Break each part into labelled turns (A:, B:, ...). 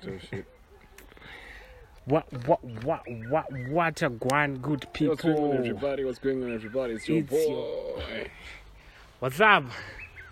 A: Done with this item shit.
B: What what what what what a guan good
A: What's going on,
B: people.
A: everybody? What's going on, everybody? It's your
B: It's
A: boy.
B: your- What's up?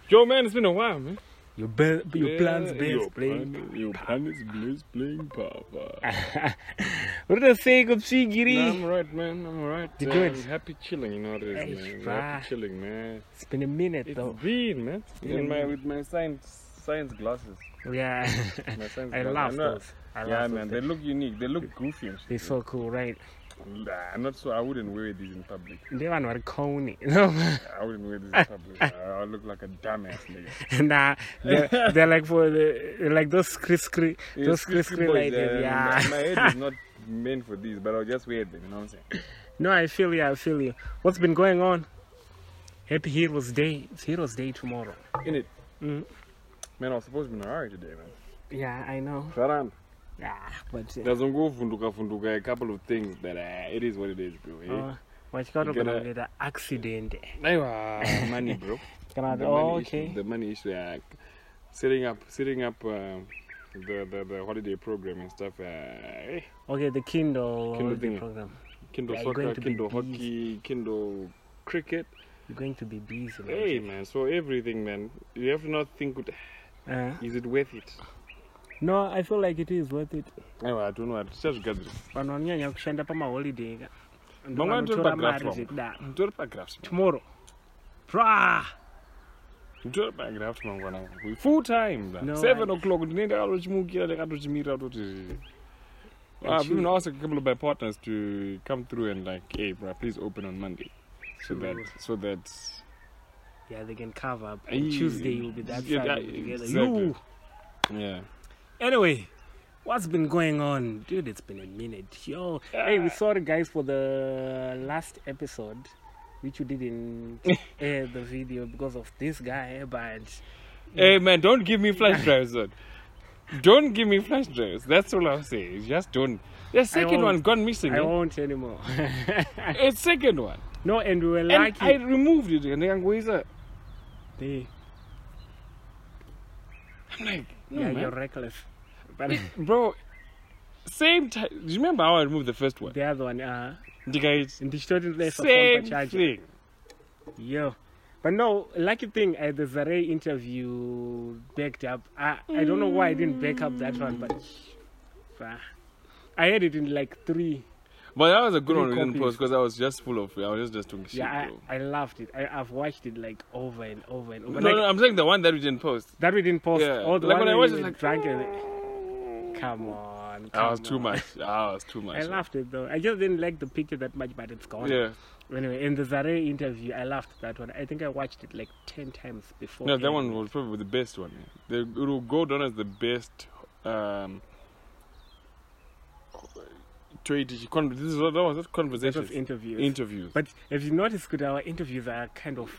A: Yo, man, it's been a while, man.
B: Your be- your
A: Yeah,
B: plans best playing.
A: plan- Your planets bliss playing papa.
B: What did I say, good
A: Nah,
B: Sigiri?
A: I'm alright, man. I'm alright.
B: You good?
A: I'm happy chilling, you know what it is, man. Happy chilling, man.
B: It's been a minute
A: It's
B: though.
A: been, man.
B: been a
A: In my, with my science science glasses.
B: Yeah.
A: My science
B: I
A: glasses.
B: love
A: I'm not-
B: those. I love
A: yeah,
B: those
A: man. They look unique. They look goofy and shit.
B: They're so cool, right?
A: Nah, I'm not so. I wouldn't wear these in public.
B: They want not coney. No.
A: I wouldn't wear these in public. I, I look like a dumbass nigga.
B: nah, they're, they're like for the like those Chris Chris those Chris
A: boys,
B: like
A: uh,
B: yeah.
A: my head is not meant for these, but I'll just wear them. You know what I'm saying?
B: No, I feel you. I feel you. What's been going on? Happy Heroes Day. It's Heroes Day tomorrow.
A: In it,
B: Mm.
A: Man. I was supposed to be in Harare today, man.
B: Yeah, I know.
A: Sharan,
B: Yeah, but uh,
A: there's funduka funduka a couple of things that uh, it is what it is, bro. Eh?
B: uh, wachikauta
A: Gonna-
B: kuna kuleta accident.
A: Aiwa, money, bro.
B: Kana
A: the
B: oh,
A: money
B: okay.
A: issue, the money issue, uh, setting up, setting up uh, the, the the holiday program and stuff. Uh, eh,
B: Okay, the Kindle,
A: Kindle thingy.
B: program.
A: Kindle
B: Yeah,
A: soccer, Kindle hockey, Kindle cricket.
B: You're going to be busy. man.
A: Hey, man. So everything, man. You have to not think,
B: Uh,
A: is it worth it?
B: no, I feel like it is worth it.
A: Aiwa, I don't know. tichazvigadzira
B: vanhu vanonyanya kushanda pamaholiday ka
A: Mangwana tori
B: vanotora
A: pagraph
B: mari
A: wamo.
B: zvekudaro
A: nditori pagraft
B: tomorrow pra
A: nditori pagraft mangwana full time. Seven o'clock ndinenge ndakatochimukira ndakatochimirira
B: And
A: I've
B: you-
A: even asked a couple of my partners to come through and like, hey, bro, please open on Monday, so that so that
B: yeah they can cover up on tuesday you'll be that
A: yeah,
B: side
A: yeah,
B: together
A: exactly.
B: you
A: yeah.
B: anyway what's been going on dude it's been a minute yo hey we sorry guys for the last episode which we didn't air the video because of this guy but
A: Hey man, don't give me flash drives, son. Don't give me flash drives. That's all I'll say. Just don't. The second one gone missing.
B: i
A: eh?
B: won't anymore
A: It's second one.
B: no and we were
A: And
B: lucky
A: I removed it and I'm like, no,
B: yeah
A: man.
B: you're reckless but
A: bro. Same time. Do you remember how I removed the first one?
B: the other one uh
A: guys.
B: ndichitoti ndinesa phone
A: Same thing.
B: Yo. But no, lucky thing, uh, the Zare interview backed up. I, I don't know why I didn't back up that one, but uh, I had it in like three.
A: But that was a good one we didn't post because I was just full of. I was just just talking shit,
B: Yeah. I, I loved it. I, I've watched it like over and over and over.
A: no,
B: like,
A: no, I'm saying the one that we didn't post.
B: That we didn't post.
A: Yeah.
B: All the
A: Like
B: one
A: when I
B: we
A: it, like,
B: drunk and- Come on.
A: That was
B: come
A: too much. That was too much.
B: I loved it though. I just didn't like the picture that much, but it's gone.
A: Yeah.
B: Anyway, in the Zare interview, I loved that one. I think I watched it like 10 times before.
A: No, that one was probably the best one. The, it will go down as the best. Um, trade con- this is what that was not
B: That
A: conversations.
B: was interviews.
A: interviews.
B: But if you noticed good our interviews are kind of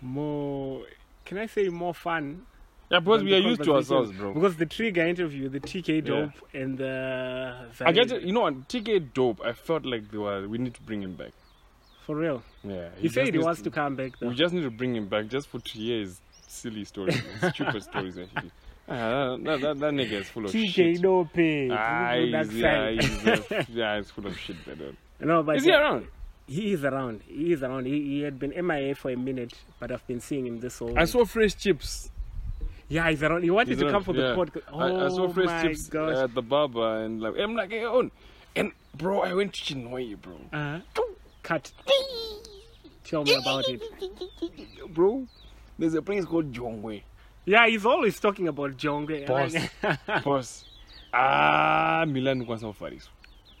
B: more, can I say more fun?
A: yeah, because we are used to ourselves, bro.
B: Because the Trigger interview, the TK Dope and the.
A: I get it. You know what? TK dope. I felt like they were. We need to bring him back.
B: For real.
A: Yeah.
B: He
A: just
B: said he wants to come back though.
A: We just need to bring him back just for to years. silly stories, stupid stories actually. Ah, that, that, that nigga is full of
B: TK
A: shit.
B: Dope.
A: Ah,
B: that
A: he's, yeah,
B: side.
A: he's, uh, yeah, he's full of shit. That dude.
B: no, but
A: Is he around?
B: He is around. He is around. He, he had been MIA for a minute, but I've been seeing him this whole.
A: I saw fresh chips.
B: Yeah, he's around. He wanted
A: He's
B: to
A: around,
B: come for
A: yeah.
B: the podcast. Oh
A: I, I saw fresh chips
B: gosh.
A: at the barber and like I'm like, hey, on. And bro, I went to Chinhoyi, bro.
B: Uh-huh. cut. Tell me about it.
A: Bro, there's a place called Jongwe.
B: Yeah, he's always talking about Jongwe.
A: Boss. Boss. Ah, Milan kwanza ufaris.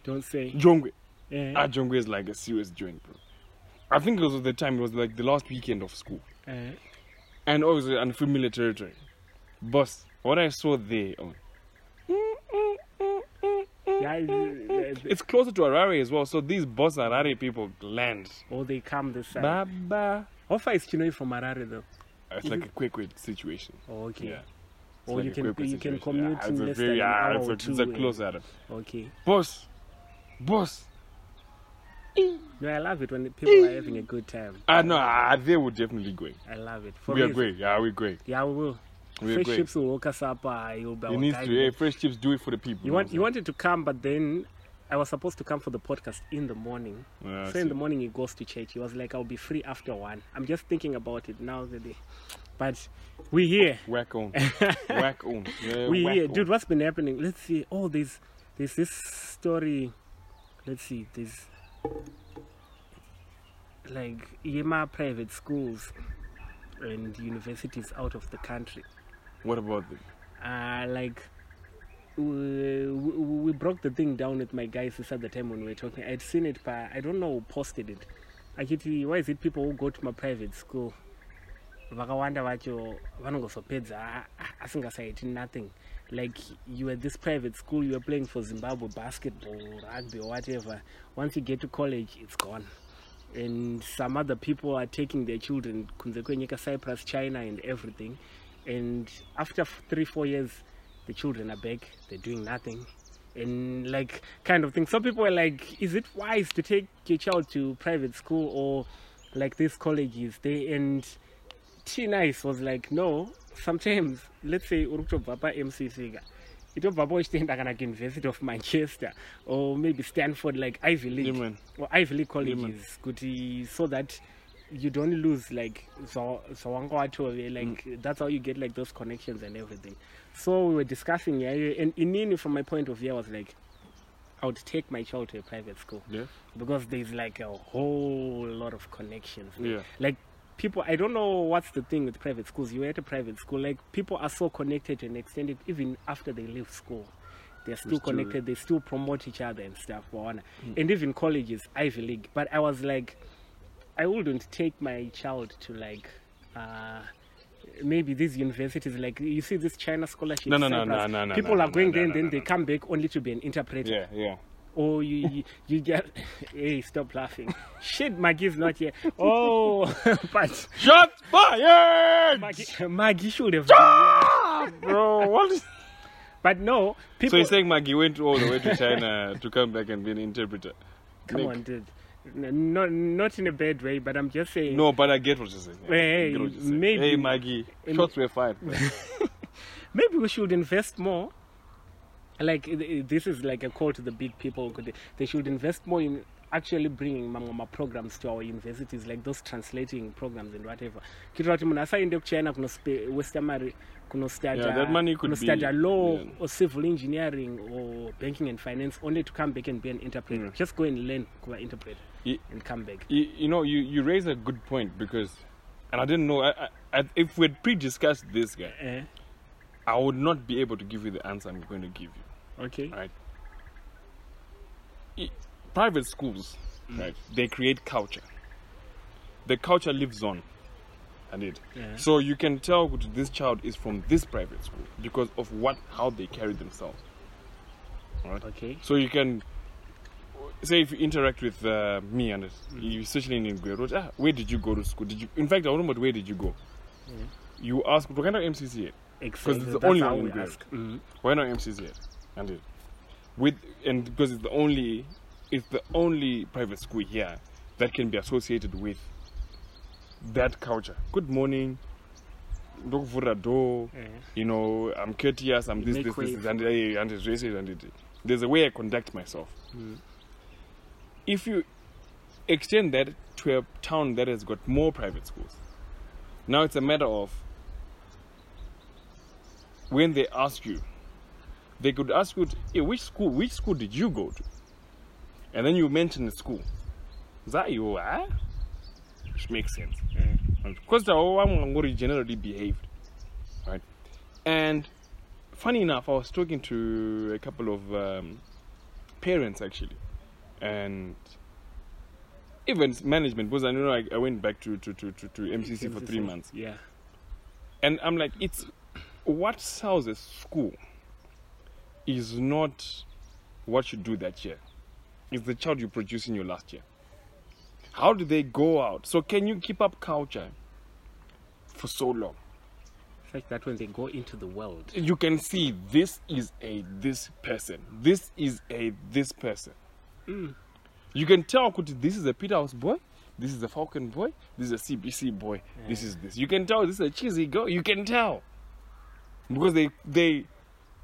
B: don't say.
A: Jongwe.
B: Eh,
A: Ah, Jongwe is like a serious joint, bro. I think it was the time, it was like the last weekend of school.
B: eh.
A: And obviously unfamiliar territory. Boss, what I saw there, oh,
B: yeah, it's-
A: it's closer to Harare as well. So these boss Harare people land.
B: or they come this side.
A: Baba.
B: How far is Chinhoyi from Harare though?
A: It's like a quick quick situation.
B: Oh, okay.
A: Yeah. It's
B: Or
A: like
B: you can
A: quick, quick
B: you can commute
A: Yeah,
B: in less
A: very,
B: than an hour
A: it's
B: or
A: a,
B: two.
A: it's a
B: and-
A: close item.
B: Okay.
A: Boss, boss.
B: No, I love it when people are having a good time.
A: Ah no, ah, they would definitely going.
B: I love it. For
A: we are
B: real.
A: going. Yeah, we're going.
B: Yeah, we will.
A: We're
B: Fresh
A: great.
B: Chips will woke us up. Uh, he'll be
A: He
B: our
A: needs to. Hey, fresh chips, do it for the people.
B: You want, he wanted to come, but then I was supposed to come for the podcast in the morning.
A: Yeah,
B: so in the morning he goes to church. He was like, "I'll be free after one." I'm just thinking about it now. The day, but we here.
A: Whack on. Whack on. Yeah,
B: we
A: whack
B: here,
A: on.
B: dude. What's been happening? Let's see. Oh, there's there's this story. Let's see. There's like Yema private schools and universities out of the country.
A: What about them?
B: uh, like we, we, broke the thing down with my guys this the time when we were talking. I'd seen it, but I don't know who posted it. Akiti, why is it people who go to my private school? Vakawanda vacho a- asingasaiti nothing. Like you at this private school you are playing for zimbabwe basketball rugby or whatever. Once you get to college it's gone. And some other people are taking their children kunze kwenyika cyprus china and everything. And after three four years the children are back they're doing nothing and like kind of thing. Some people are like is it wise to take your child to private school or like these colleges? They and t nice was like no sometimes let's say uri kutobva pamcc ka itobvapo uchitoenda kana kuuniversity of manchester or maybe stanford like ivy league
A: man.
B: or ivy league colleges kuti so that you don't lose like zvawanga watove like mm. that's how you get like those connections and everything so we were discussing yeah, and inini from my point of view I was like i would take my child to a private school
A: Yeah.
B: because there's like a whole lot of connections
A: Yeah.
B: like people i don't know what's the thing with private schools you're at a private school like people are so connected and extended even after they leave school they're still
A: It's true.
B: connected they still promote each other and stuff.
A: Hmm.
B: and even colleges ivy league but i was like i wouldn't take my child to like uh maybe these universities like you see this china scholarship
A: No, no, no, no, no, no,
B: people
A: no,
B: are
A: no,
B: going
A: no,
B: there and then they come back only to be an interpreter
A: Yeah, yeah.
B: or you you, you get hey stop laughing shit maggie's not here oh but
A: Shots fired!
B: maggie, maggie should have.
A: Ah, bro, what is...
B: but no people.
A: So you're saying Maggie went all the way to China to come back and be an interpreter?
B: come
A: Nick.
B: on dude not not in a bad way but i'm just saying
A: No, but I get what you're saying.
B: Hey,
A: you're saying.
B: maybe-
A: Hey, Maggie, shots were fired.
B: maybe we should invest more like this is like a call to the big people they should invest more in actually bringing mamwe programs to our universities like those translating programs and whatever kuitira kuti munhu asaende kuchina kunowesta mari
A: Yeah, that money could
B: kunostata law
A: yeah.
B: or civil engineering or banking and finance only to come back and be an interpreter
A: Mm.
B: just go and learn kuva interpreter
A: Ye-
B: and come back
A: you, you know, you, you raise a good point because, and I didn't know, I, I, if we'd pre discussed this guy,
B: Eh,
A: I would not be able to give you the answer I'm going to give you.
B: okay
A: Right? Private schools, right, they create culture. The culture lives on. And it.
B: Yeah.
A: So you can tell that this child is from this private school because of what how they carry themselves. Right?
B: okay
A: So you can say if you interact with uh, me and you especially in Ngwe, ah, where did you go to school? Did you in fact I don't know where did you go? You ask what kind of MCC?
B: exactly because
A: it's the only one
B: we ask Mhm.
A: Why not MCC? And it with and because it's the only it's the only private school here that can be associated with that culture. Good morning. ndokuvhurira door
B: Eh.
A: you know i'm courteous i'm this this this, this and eh, and it's racist and it, there's a way i conduct myself
B: Mm.
A: If you extend that to a town that has got more private schools now it's a matter of when they ask you they could ask you hey, which school which school did you go to? And then you mention the school. Is that you ah? which makes sense.
B: Eh.
A: because the one generally behaved right? And funny enough i was talking to a couple of um, parents actually and even management because i know I, I went back to, to, to, to, to mcc for three months.
B: Yeah.
A: And i'm like it's what sells a school is not what you do that year. It's the child you produce in your last year. How do they go out? So can you keep up culture for so long?
B: Such that when they go into the world.
A: You can see this is a this person. This is a this person
B: Mm.
A: you can tell this is a Peterhouse boy this is a falcon boy this is a cbc boy this is this you can tell this is a cheesy girl you can tell because they they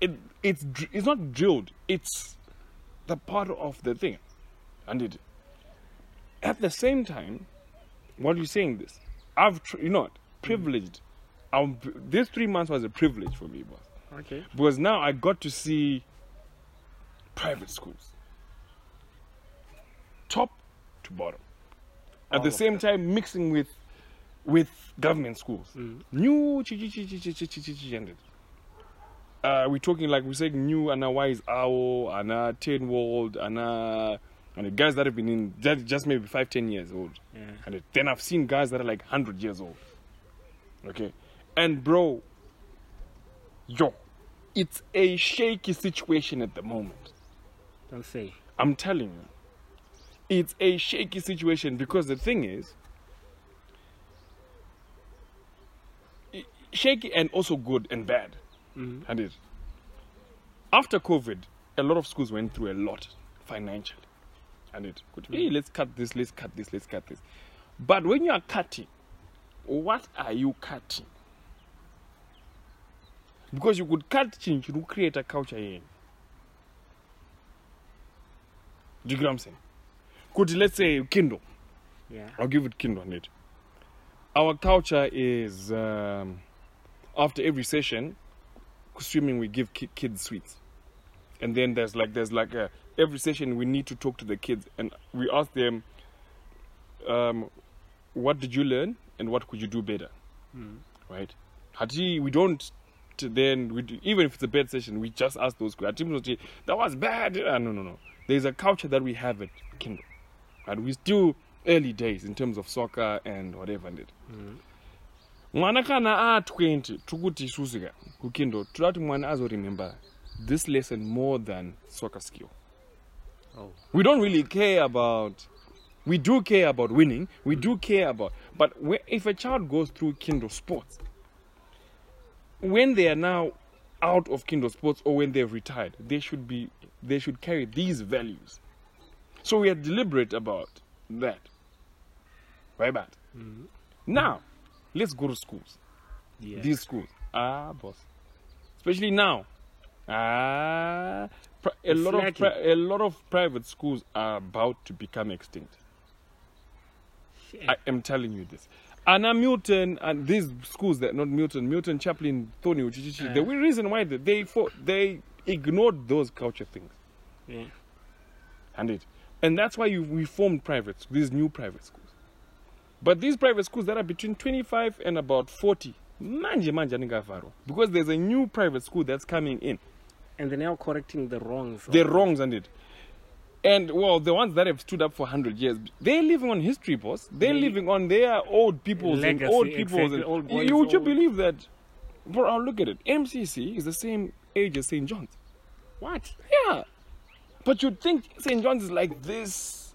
A: it it's it's not drilled. It's the part of the thing, and it. At the same time, while you're saying this, I've tr- you know what privileged. I'm, this three months was a privilege for me, boss
B: Okay.
A: because now I got to see private schools, top to bottom. At the same time, mixing with with government schools.
B: Mm.
A: New. Uh, we're talking like we're saying new and wise owl and a ten world and a and the guys that have been in just, just maybe five ten years old
B: yeah.
A: and then i've seen guys that are like 100 years old okay and bro yo it's a shaky situation at the moment
B: don't say
A: i'm telling you it's a shaky situation because the thing is, shaky and also good and bad.
B: Mhm.
A: And it. After COVID, a lot of schools went through a lot financially. And it could, hey, let's cut this, let's cut this, let's cut this. But when you are cutting, what are you cutting? Because you could cut change to create a culture here. Do you get what I'm saying? Could let's say Kindle.
B: Yeah.
A: I'll give it Kindle on it. Our culture is um, after every session, swimming we give ki- kids sweets, and then there's like there's like a, every session we need to talk to the kids and we ask them, um, what did you learn and what could you do better,
B: Mm.
A: right? Hati, we don't. Then we do, even if it's a bad session, we just ask those questions. That was bad. Ah, no, no, no. There's a culture that we have at Kindle, and we still early days in terms of soccer and whatever. It.
B: Mm.
A: mwana kana a 20 tikuti isusika kukindle tidati mwana azoremember this lesson more than soccer skill
B: Oh.
A: we don't really care about we do care about winning we do care about but if a child goes through kindle sports when they are now out of kindle sports or when they've retired they should be they should carry these values so we are deliberate about that right back
B: Mhm.
A: now let's go to schools
B: Yeah.
A: these schools. Ah, boss. Especially now. Ah, a lot of a lot of private schools are about to become extinct.
B: Shit.
A: I am telling you this. Anna Milton and these schools that not Milton, Milton, Chaplin, Tony, Uchichichi, the
B: Uh.
A: reason why they they, fought, they ignored those culture things
B: yeah.
A: and it, and that's why you we formed private these new private schools. But these private schools that are between 25 and about 40, manje manje aningavharwa. because there's a new private school that's coming in.
B: And they're now correcting the wrongs.
A: The wrongs and it. And well, the ones that have stood up for 100 years, they're living on history, boss. They're
B: They-
A: living on their old people's and old people's.
B: exactly,
A: and,
B: old
A: you,
B: boys,
A: would you
B: old-
A: believe that? Bro, look at it. MCC is the same age as St. John's.
B: What?
A: Yeah. But you'd think St. John's is like this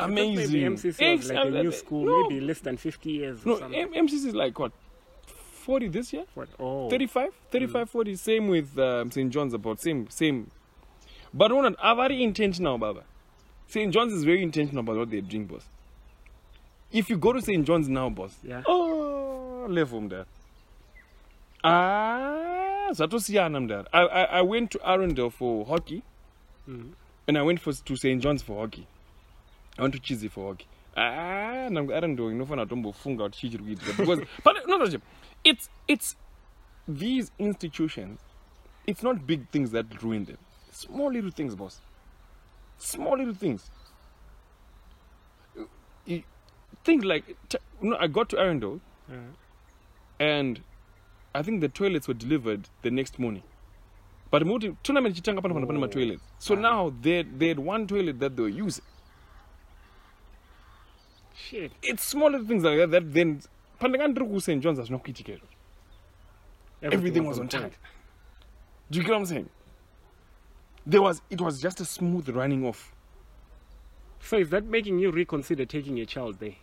A: amazing.
B: Maybe MCC was like a new school,
A: no,
B: maybe less than 50 years. Or
A: No,
B: something.
A: M- MCC is like what? 40 this year?
B: what? Oh.
A: 35? 35, 40. Same with um, St. John's about same, same. But one, are very intentional, Baba. St. John's is very intentional about what they're doing, boss. If you go to St. John's now, boss,
B: Yeah.
A: oh, leave from there. Ah, Zatosiyana mdar. I, I, I went to Arundel for hockey,
B: Mhm.
A: and I went for, to St. John's for hockey. I went to Chizi for hockey. Ah, nam Arundel inofana tombofunga kuti chii chiri kuitika because but no, no, it's it's these institutions. It's not big things that ruin them. Small little things, boss. Small little things. Think like t- no, I got to Arundel
B: Uh,
A: and I think the toilets were delivered the next morning. But muti tournament chitanga pano pano pana
B: Oh.
A: toilets. So
B: Ah.
A: now they they had one toilet that they were using.
B: shit.
A: It's small little things like that that then pandangandiri ku St. John's kuitika izvozvo. Everything was on time. Do you get what I'm saying? There was it was just a smooth running off.
B: So is that making you reconsider taking your child there?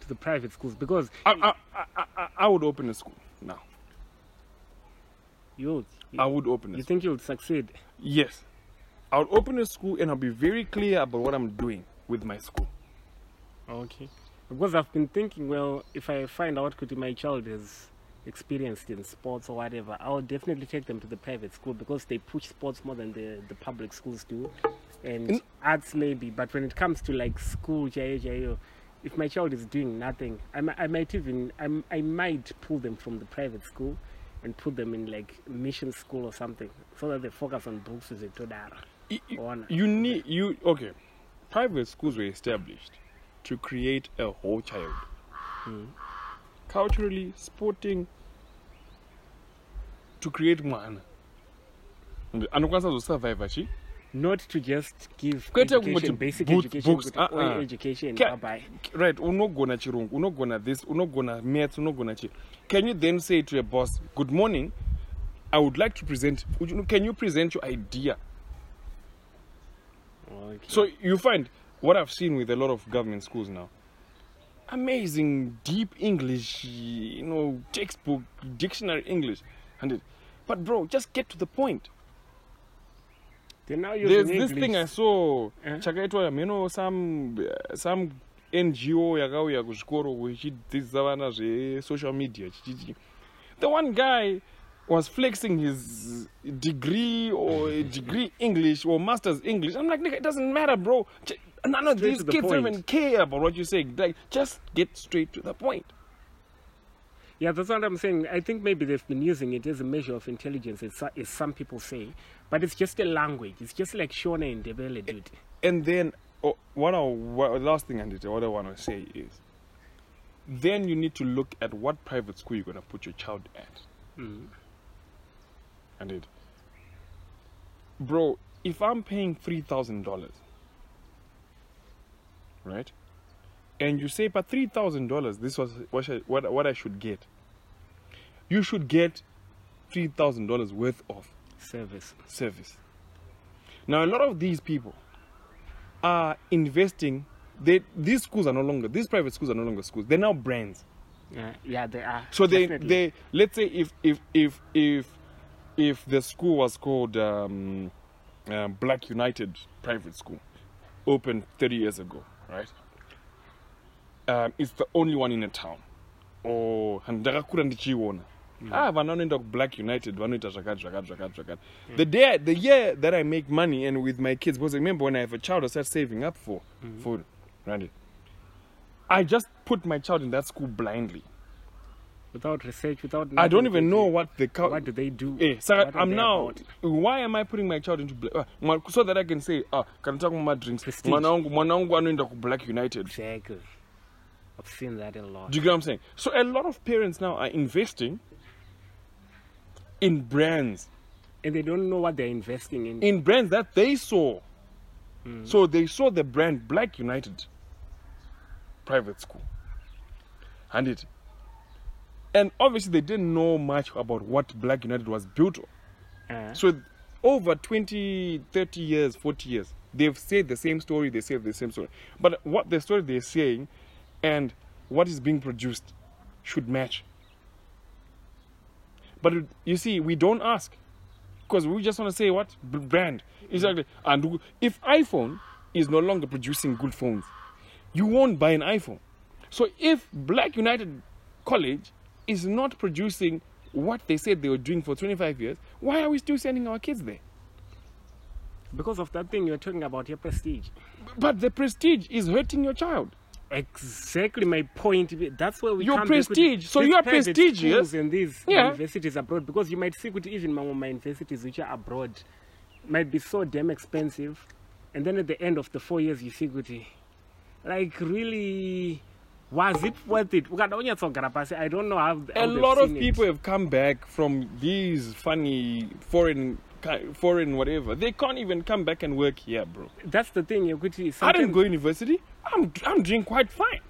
B: To the private schools? Because
A: I I, I, I, I would open a school now.
B: You,
A: I would open a
B: you think you would succeed?
A: Yes. I would open a school and I'll be very clear about what I'm doing with my school.
B: Okay. Because I've been thinking, well, if I find out that my child is experienced in sports or whatever, I'll definitely take them to the private school because they push sports more than the, the public schools do. And
A: In-
B: arts maybe, but when it comes to like school, jayo, jayo, if my child is doing nothing, I, I might even, I, I might pull them from the private school and put them in like mission school or something so that they focus on books with todara.
A: Y- y- you need you okay. Private schools were established to create a whole child. Hmm. Culturally sporting to create mwana And anokwanisa kuzosurvive chi
B: Not to just give
A: Kwete kungoti
B: basic
A: boot-
B: education,
A: books, uh-uh.
B: Oh, "Oye, ah, ah. education,
A: Ca-
B: bye-bye."
A: right unogona chirungu unogona this unogona maths unogona chi can you then say to a boss good morning i would like to present can you present your idea
B: Okay.
A: So you find what I've seen with a lot of government schools now. Amazing deep English, you know, textbook, dictionary English, and it, but bro, just get to the point. There's this thing I saw.
B: Eh?
A: Chakaitwa, know, some some NGO yakauya kuzvikoro wechidzidzisa vana zve-social media. chichichi. The one guy was flexing his degree or degree English or master's English. I'm like, nigga, it doesn't matter, bro. None of
B: Straight
A: these
B: to the
A: kids don't even care about what you're saying. Like, just get straight to the point.
B: Yeah, that's what I'm saying. I think maybe they've been using it as a measure of intelligence, as, as some people say. But it's just a language. It's just like Shona and Ndebele, dude.
A: And then, oh, what I what, last thing I need to, what I want to say is, then you need to look at what private school you're gonna put your child at.
B: Mm.
A: And it, bro, if I'm paying three thousand dollars, right, and you say, but three thousand dollars, this was what I, what what I should get. You should get three thousand dollars worth of
B: Service.
A: service. Now, a lot of these people are investing. They these schools are no longer these private schools are no longer schools. They're now brands.
B: Yeah, yeah, they are.
A: So they
B: definitely.
A: they let's say if if if if if the school was called um, uh, Black United Private School, opened 30 years ago, right? Um, it's the only one in a town. Or ndakakura ndichiona. Ah, vana vanoenda Black United vanoita zvakati zvakati zvakati zvakati. The day the year that I make money and with my kids, because remember when I have a child, I start saving up for food, right? I just put my child in that school blindly.
B: without research, without.
A: I don't even know what the co-
B: What do they do?
A: Eh, so
B: What
A: I'm now.
B: about?
A: Why am I putting my child into black? Uh, so that I can say, ah, kana taka muma drinks.
B: Prestige.
A: Mwana wangu, mwana wangu anoenda ku Black United.
B: Exactly. I've seen that a lot.
A: Do you get what I'm saying? So a lot of parents now are investing in brands,
B: and they don't know what they're investing in.
A: in brands that they saw. So they saw the brand Black United private school, and it. And obviously they didn't know much about what Black United was built on.
B: Uh,
A: So over 20, 30 years, 40 years, they've said the same story, they say the same story. But what the story they're saying and what is being produced should match. But you see, we don't ask because we just want to say what brand exactly. And if iPhone is no longer producing good phones, you won't buy an iPhone. So if Black United College is not producing what they said they were doing for 25 years, why are we still sending our kids there?
B: because of that thing you're talking about, your prestige.
A: But the prestige is hurting your child.
B: Exactly my point. That's where we
A: Your
B: come
A: prestige. So you are prestigious.
B: and these
A: Yeah.
B: universities abroad because you might see that even my, my universities which are abroad might be so damn expensive, and then at the end of the four years you see that like really was it worth it? I don't know how. how
A: A lot of
B: seen it.
A: people have come back from these funny foreign, foreign whatever. They can't even come back and work here, bro.
B: That's the thing. You Yokuti,
A: I didn't go university. I'm I'm doing quite fine.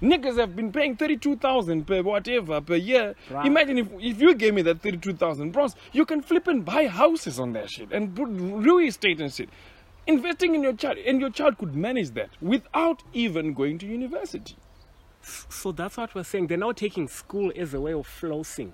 A: Niggas have been paying thirty two thousand per whatever per year.
B: Right.
A: Imagine if if you gave me that thirty two thousand, bros, you can flip and buy houses on that shit and put real estate and shit. Investing in your child and your child could manage that without even going to university.
B: So that's what we're saying. They're now taking school as a way of flossing.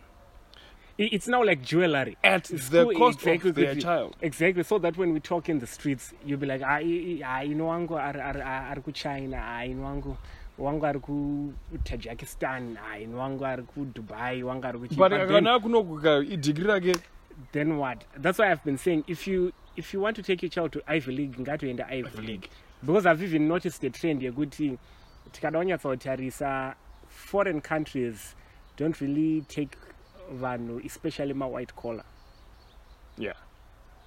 B: I- It's now like jewelry.
A: At the cost
B: exactly,
A: of their
B: exactly.
A: child.
B: Exactly. So that when we talk in the streets, you'll be like, ah, i- i- ino wangu ar, ar, ar, ari kuchina, ah, ino wangu wangu ari kutajikistan hai wangu ari kudubai wangu ari kuchi-
A: but kana kunokuka idigiri rake
B: then what that's why i've been saying if you if you want to take your child to ivy league ngatoenda ivy league because i've even noticed the trend yekuti tikada kunyatsotarisa foreign countries don't really take vanhu especially ma-white collar.
A: Yeah.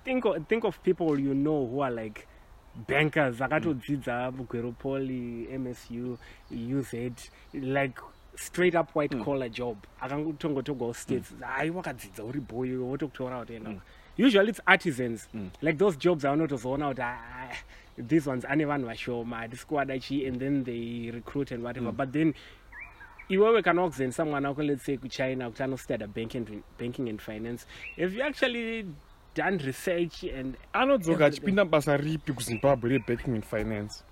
B: Think of, think of people you know who are like bankers akatodzidza mugwero poly msu uz like straight up white collar job. Akangotongotogwawo states hai wakadzidza uri boy wotokutora utoenda usually it's artisans. Like those jobs avanotozoona kuti "Ah, these ones ane vanhu vashoma hatisi kuwada chii and then they recruit and whatever. But then iwewe kana wakuzendisa mwana wako let's say kuchina kuti anostuda banking, banking and finance have you actually done research and
A: anodzoka achipinda basa ripi kuzimbabwe rebanking and finance?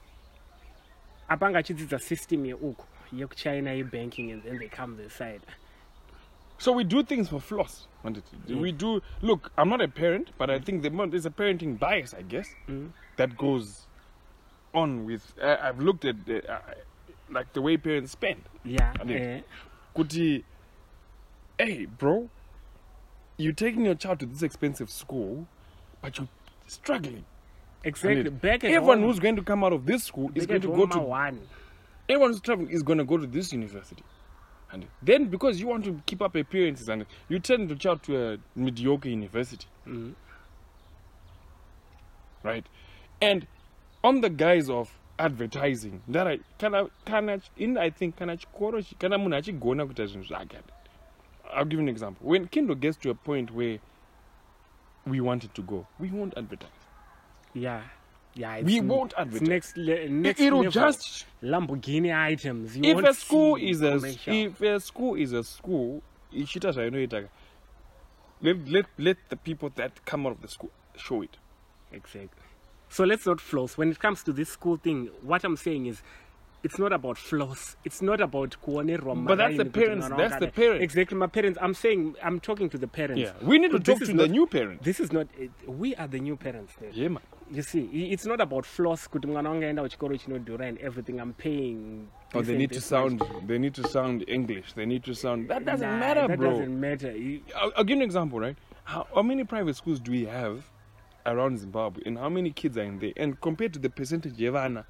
B: Apanga achidzidza system yeuko yekuchina yebanking and then they come this side.
A: So we do things for floss it? we do look i'm not a parent but i think the there's a parenting bias i guess that goes on with uh, i've looked at uh, like the way parents spend.
B: Yeah
A: I mean-
B: eh,
A: kuti hey bro you're taking your child to this expensive school but you're struggling.
B: Exactly. back at
A: everyone
B: home,
A: who's going to come out of this school is going to go to
B: one.
A: everyone who's traveling is going to go to this university. And then because you want to keep up appearances and you turn the child to a mediocre university.
B: Mhm.
A: right? And on the guise of advertising. I kana kana in I think kana chikoro chi- kana munhu achigona kuita zvinhu zvake I'll give you an example. When Kindle gets to a point where we want it to go we won't advertise.
B: Yeah. Yeah
A: we won't advertise.
B: next le- next
A: it'll
B: level.
A: just
B: lamborghini items you
A: if a school is a if a school is a school ichiita zvainoita let, let, let the people that come out of the school show it.
B: Exactly. So let's not floss. When it comes to this school thing, what I'm saying is it's not about floss. It's not about kuonerwa
A: But that's the parents, that's the parents.
B: Exactly, my parents. I'm saying I'm talking to the parents.
A: yeah we need to
B: This
A: talk to the new parents
B: This is not. It, we are the new parents. Then.
A: yeah man
B: You see, it's not about floss. Kuti mwana wangu aenda kuchikoro chinodhura and everything. I'm paying. this
A: they need to
B: this much.
A: sound they need to sound english they need to sound that doesn't
B: Nah,
A: matter
B: that
A: bro
B: doesn't matter. You-
A: I'll, I'll give you an example right how, how many private schools do we have around zimbabwe and how many kids are in there and compared to the percentage yevana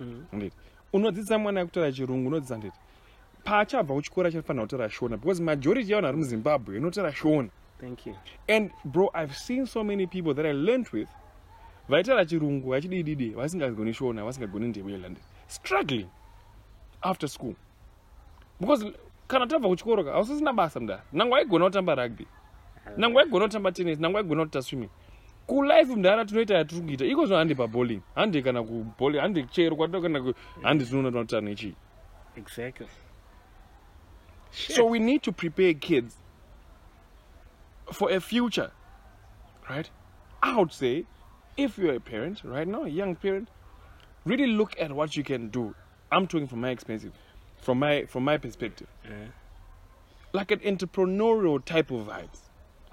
B: Mhm.
A: Ndeti. unodzidzisa mwana kutaura chirungu unodzidzisa ndeti paachabva kuchikora chanofanira kutaura shona because majority yavanhu vari muzimbabwe inotaura shona
B: Thank you.
A: and bro i've seen so many people that i learned with vaitaura chirungu vachidididi vasingagoni shona vasingagoni ndebwela ndeti struggling after school because kana tabva kuchikoro ka hausisina basa mda nangu aigona kutamba rugby nangu aigona kutamba tennis nangu aigona kuita swimming kulife tinoita yatiri kuita iko zvo handi pabowling handi kana kubowling handi chero kana handi tinoona nechii
B: Exactly.
A: So we need to prepare kids for a future, right? I would say, if you're a parent right now, a young parent, really look at what you can do. I'm talking from my experience, from my from my perspective,
B: Uh,
A: like an entrepreneurial type of vibes,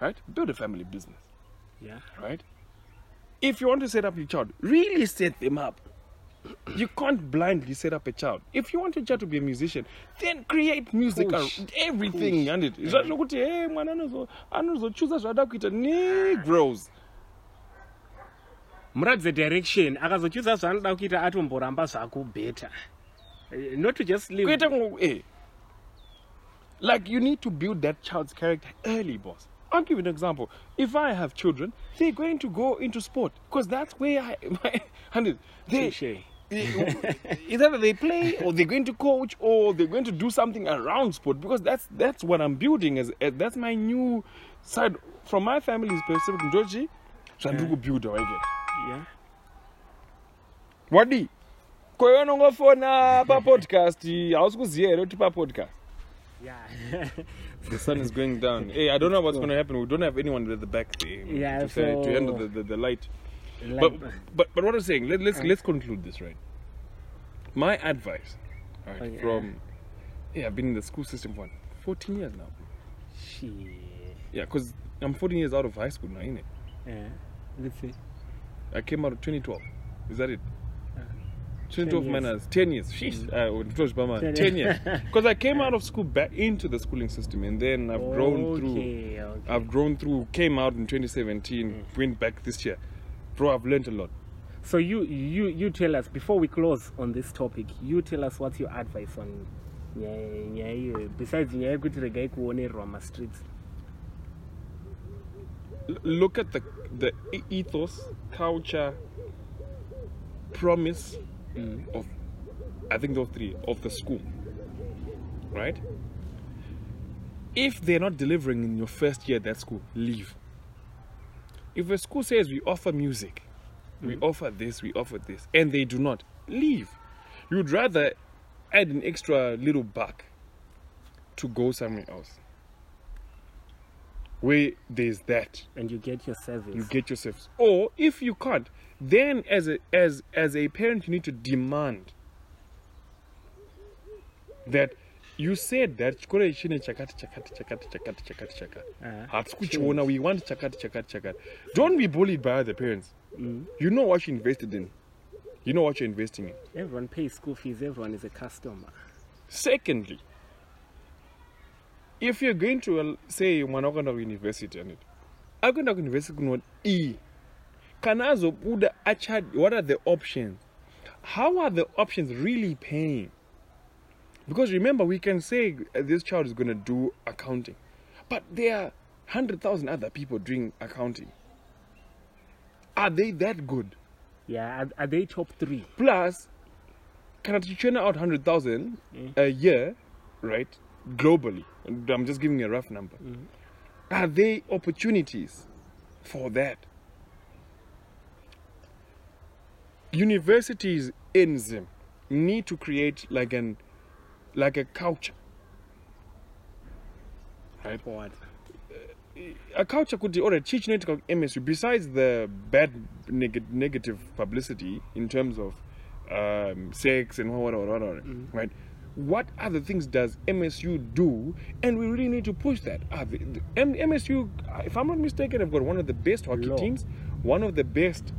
A: right? Build a family business,
B: yeah.
A: right? If you want to set up your child, really set them up. You can't blindly set up a child. If you want your child to be a musician, then create music
B: Push.
A: around everything and it. Zvachokuti hey mwana anozo anozochuza zvaada kuita negrows.
B: muratidze direction akazochuza zvaanoda kuita atomboramba zvako better Eh, not to just live
A: Kuita eh. Like you need to build that child's character early, boss. I'll give you an example. If I have children, they're going to go into sport because that's where I my it- they
B: Touche.
A: either they play or they're going to coach or they're going to do something around sport because that's that's what I'm building as, as that's my new side from my family's perspective. Ndochi, zvandiri kubuilda waige.
B: yeah
A: Wadi, kwewe unongofona papodcast hausi kuziva here kuti papodcast
B: yeah
A: The sun is going down. Hey, I don't know what's going to happen. We don't have anyone at the back there
B: Yeah,
A: to, say, to
B: so-
A: handle the, the, the light.
B: like,
A: But, but but what I'm saying, let, let's let's conclude this right. My advice, right, from yeah, I've been in the school system for 14 years now.
B: shit.
A: Yeah, because I'm 14 years out of high school now, ain't it?
B: Yeah. let's see
A: I came out of 2012. Is that it?
B: 10
A: of
B: years.
A: Manners, 10 years. Sheesh, uh, was Bama,
B: 10
A: 10 years. Because I came out of school back into the schooling system and then I've grown through.
B: Okay, okay.
A: I've grown through, came out in 2017, went back this year. Bro, I've learned a lot.
B: So you you you tell us before we close on this topic. You tell us what's your advice on nyaya nyaya iyo besides nyaya yekuti regai kuonerwa mastreets.
A: L- look at the the ethos, culture, promise Mm. of I think those three of the school. Right? If they're not delivering in your first year at that school, leave. If a school says we offer music, we mm. offer this, we offer this, and they do not, leave. You'd rather add an extra little buck to go somewhere else. Where there's that.
B: And you get your service.
A: you get yourself or if you can't then as a as as a parent you need to demand that you said that chikora ichi chine chakati chakati chakati chakati chakati chakati
B: Uh,
A: hatisi kuchiona we want chakati chakati chakati. Don't be bullied by other parents.
B: Mm.
A: you know what you invested in. You know what you're investing in.
B: Everyone pays school fees. Everyone is a customer.
A: secondly if you're going to uh, say mwana wakaenda kuuniversity and it akuenda kuuniversity kunoti e. Kana azobuda achad what are the options? How are the options really paying? Because remember we can say uh, this child is going to do accounting but there are 100000 other people doing accounting. Are they that good?
B: Yeah, are, are they top three?
A: plus kana tichichena out 100000 a year right globally. And i'm just giving a rough number. Mm-hmm. Are there opportunities for that? Universities in zim need to create like an like a culture. Right
B: For what?
A: a culture could be or a teach network MSU besides the bad neg- negative publicity in terms of um, sex and what, what, what, what, mm-hmm. right? What other things does MSU do? And we really need to push that. Ah, the, the, MSU, if I'm not mistaken, have got one of the best hockey
B: Law.
A: teams, one of the best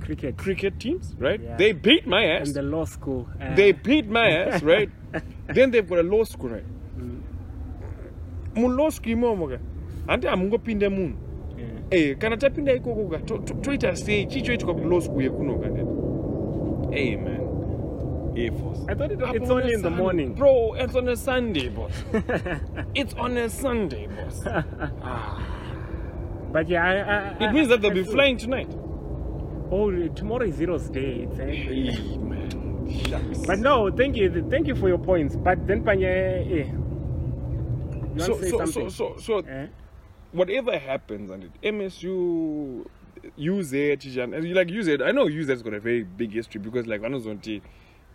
B: Cricket.
A: cricket teams, right?
B: Yeah.
A: They beat my ass.
B: And the law school. Uh,
A: they beat my ass, right? then they've got a law school, right? mu school imomo ka hanti hamungopinde munhu
B: yeah.
A: Eh, kana tapinda ikoko ka to- to- toita sei chichoitika kulaw school yekuno ka ndeti hey man Force.
B: I thought it,
A: Up
B: it's only
A: a
B: in the morning.
A: bro it's on a sunday boss it's on a sunday boss
B: But yeah, I, I,
A: it means that they'll
B: I
A: be flying tonight
B: Oh, tomorrow is Heroes day. It's, uh,
A: hey man Shucks.
B: But no, thank you, thank you for your points. But then, Panya, eh, you
A: so so, so so so
B: Eh?
A: whatever happens and it MSU UZ and you like UZ I know UZ has got a very big history because like Anozonti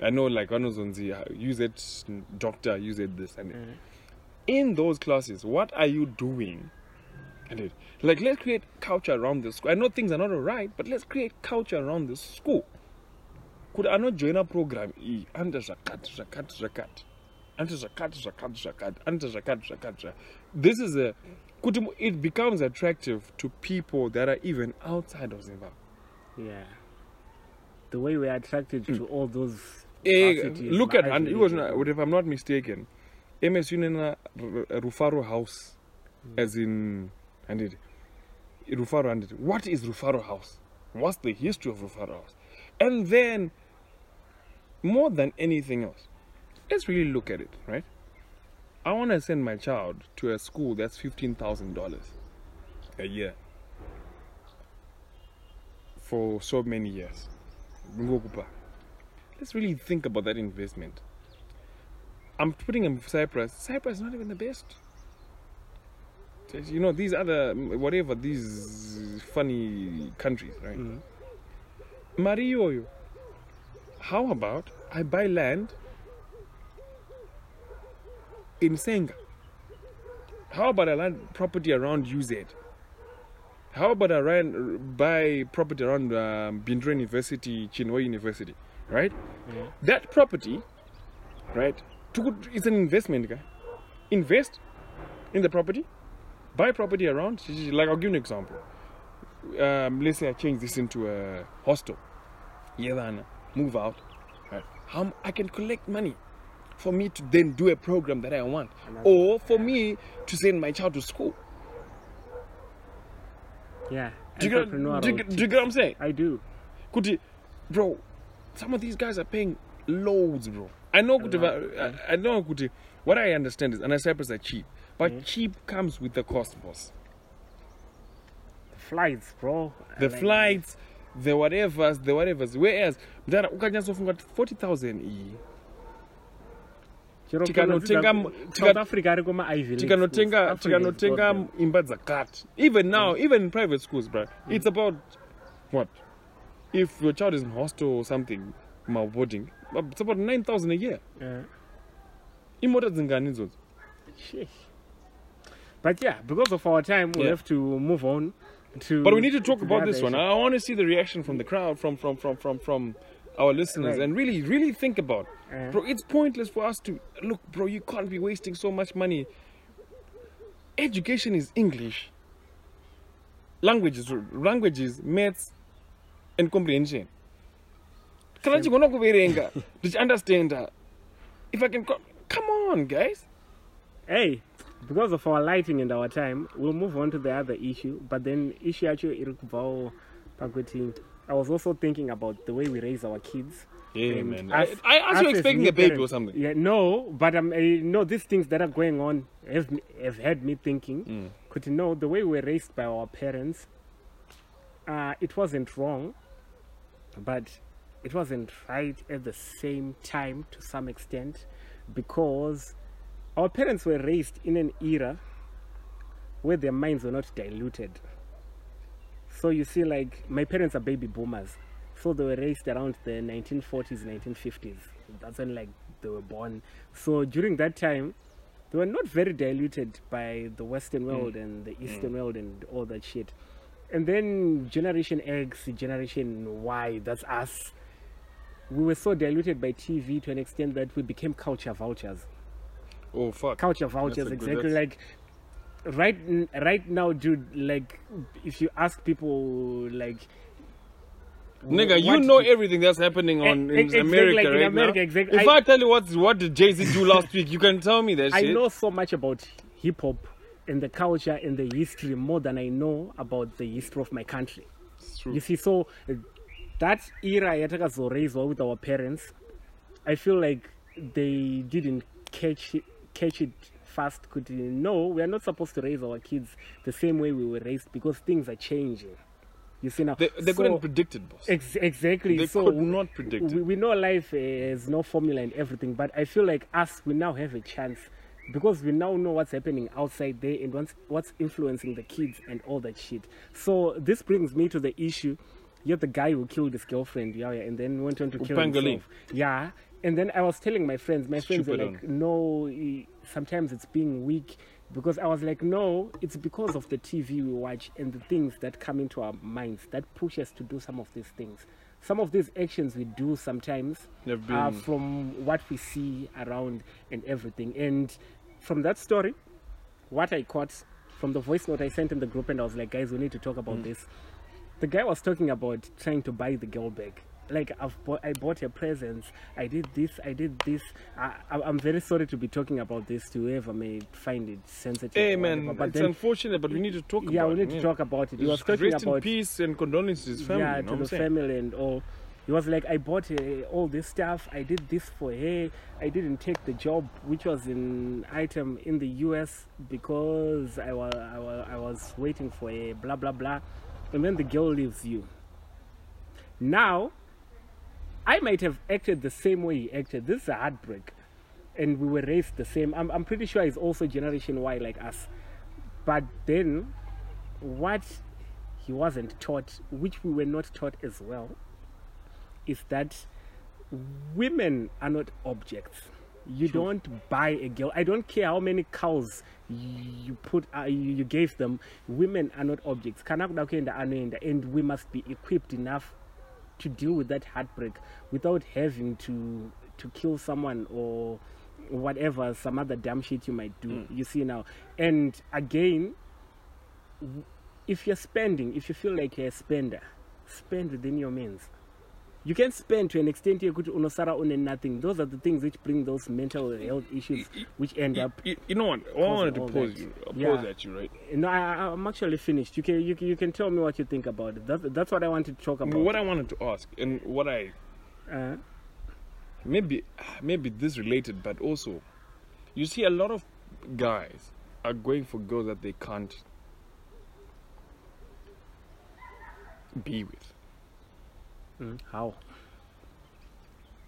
A: I know like Wanozonzi, use it doctor use it this and.
B: Mm.
A: in those classes what are you doing and it like let's create culture around the school I know things are not alright but let's create culture around the school could I not join a program E under zakat zakat zakat under zakat zakat zakat under zakat zakat this is a could it becomes attractive to people that are even outside of Zimbabwe
B: Yeah. The way we're attracted to all those.
A: Look at and it was if I'm not mistaken, MSU nena Rufaro House, as in and it Rufaro and it. What is Rufaro House? What's the history of Rufaro House? And then, more than anything else, let's really look at it, right? I want to send my child to a school that's fifteen thousand dollars a year for so many years. Let's really think about that investment. I'm putting in Cyprus. Cyprus is not even the best. You know, these other, whatever, these funny countries, right?
B: Mm.
A: Mario, how about I buy land in Senga? How about I land property around UZ? How about I ran, buy property around um, Bindura University, Chinhoyi University, right?
B: Yeah.
A: That property, right, to, it's an investment, guy. Invest in the property, buy property around. Like, I'll give you an example. Um, let's say I change this into a hostel. Yeah, then move out. Right. how I can collect money for me to then do a program that I want, or for me to send my child to school.
B: Yeah.
A: Do you, get, do, you, get- do you get what I'm saying?
B: I do.
A: Kuti, bro, some of these guys are paying loads, bro. I know, kuti, I, I know, kuti, what I understand is, and Cyprus are cheap, but
B: Mm.
A: cheap comes with the cost, boss.
B: Flights, bro.
A: The
B: Like,
A: flights, the whatevers, the whatevers. Whereas, mdara ukanyatsofunga 40,000 iyi tikanotenga
B: kuna-
A: mu-
B: South
A: tika-
B: Africa ari kuma Ivy League
A: tikanotenga
B: schools. Africa has
A: tikanotenga
B: got
A: imba dzakati even now even in private schools bro it's about what if your child is in hostel or something my boarding it's about 9000 a year
B: Yeah.
A: imota dzingani idzodzo
B: But yeah, because of our time, we
A: Yeah.
B: have to move on to.
A: but we need to talk about this one i want to see the reaction from the crowd from from from from from our listeners
B: Right.
A: and really really think about
B: Uh,
A: bro it's pointless for us to look bro you can't be wasting so much money education is english languages languages maths and comprehension kana chigona kuverenga ndichiunderstanda if i can co- come on guys
B: Hey, because of our lighting and our time, we'll move on to the other issue. But then, issue actually iri kubvawo pakuti I was also thinking about the way we raise our kids.
A: yeah
B: And
A: man
B: us-
A: I, I asked you expecting a baby or something
B: Yeah, no, but um, I know these things that are going on have, have had me thinking.
A: Mm.
B: Could you know the way we were raised by our parents? Uh, it wasn't wrong, but it wasn't right at the same time to some extent because our parents were raised in an era where their minds were not diluted. So you see, like my parents are baby boomers, so they were raised around the 1940s, 1950s. That's when like they were born. So during that time, they were not very diluted by the Western world mm. and the mm. Eastern world and all that shit. And then Generation X, Generation Y, that's us. We were so diluted by TV to an extent that we became culture vultures
A: oh fuck
B: culture vouchers
A: a good-
B: exactly like right right now dude like if you ask people like
A: Nigga, you know everything that's happening on in
B: exactly,
A: America
B: like in
A: right
B: America,
A: now.
B: exactly.
A: If
B: I-
A: I, tell you what what did Jay Z do last week, you can tell me that
B: i
A: shit.
B: know so much about hip hop and the culture and the history more than i know about the history of my country you see so uh, that era yatakazoraiswa with our parents i feel like they didn't catch it, catch it fast could no we are not supposed to raise our kids the same way we were raised because things are changing you see now
A: They, they
B: So-
A: couldn't predict it, boss.
B: Ex- exactly.
A: They
B: so
A: could not predict
B: we,
A: it.
B: we know life is no formula and everything, but I feel like us, we now have a chance because we now know what's happening outside there and what's, what's influencing the kids and all that shit. So this brings me to the issue. You're the guy who killed his girlfriend, yeah, yeah, and then went on to kill himself. Yeah. And then I was telling my friends, my friends were like, no, sometimes it's being weak. Because I was like, no, it's because of the TV we watch and the things that come into our minds that push us to do some of these things. Some of these actions we do sometimes are
A: been-
B: from what we see around and everything. And from that story, what I caught from the voice note I sent in the group, and I was like, guys, we need to talk about mm. this. The guy was talking about trying to buy the girl back. Like I've bought, I bought her presents. I did this. I did this. I, I'm very sorry to be talking about this to whoever may find it sensitive.
A: Hey man,
B: but
A: it's
B: then
A: unfortunate, but we need to talk
B: yeah,
A: about
B: we
A: it.
B: need to talk about it. He was talking
A: Rest in
B: about
A: peace and condolences to family.
B: yeah
A: you know
B: to the family and all he was like i bought uh, all this stuff i did this for her i didn't take the job which was an item in the us because i was I was, I was waiting for a blah blah blah and then the girl leaves you now i might have acted the same way he acted this is a heartbreak and we were raised the same i'm, I'm pretty sure he's also generation y like us but then what he wasn't taught, which we were not taught as well, is that women are not objects. You don't buy a girl. I don't care how many cows you put, uh, you you gave them. Women are not objects. Kana kuda kuenda anoenda, and we must be equipped enough to deal with that heartbreak without having to to kill someone or whatever some other damn shit you might do. Mm. You see now, and again, if you're spending, if you feel like you're a spender, spend within your means. You can spend to an extent yekuti unosara une nothing those are the things which bring those mental health issues which end up
A: You, you know what? I wanted to pose
B: that.
A: you, uh,
B: Yeah.
A: at you, right?
B: no I, i'm actually finished you can you, can- you can tell me what you think about it that, that's what i wanted to talk about
A: What I wanted to ask, and what I
B: uh,
A: maybe maybe this related, but also, you see, a lot of guys are going for girls that they can't be with.
B: Mm, how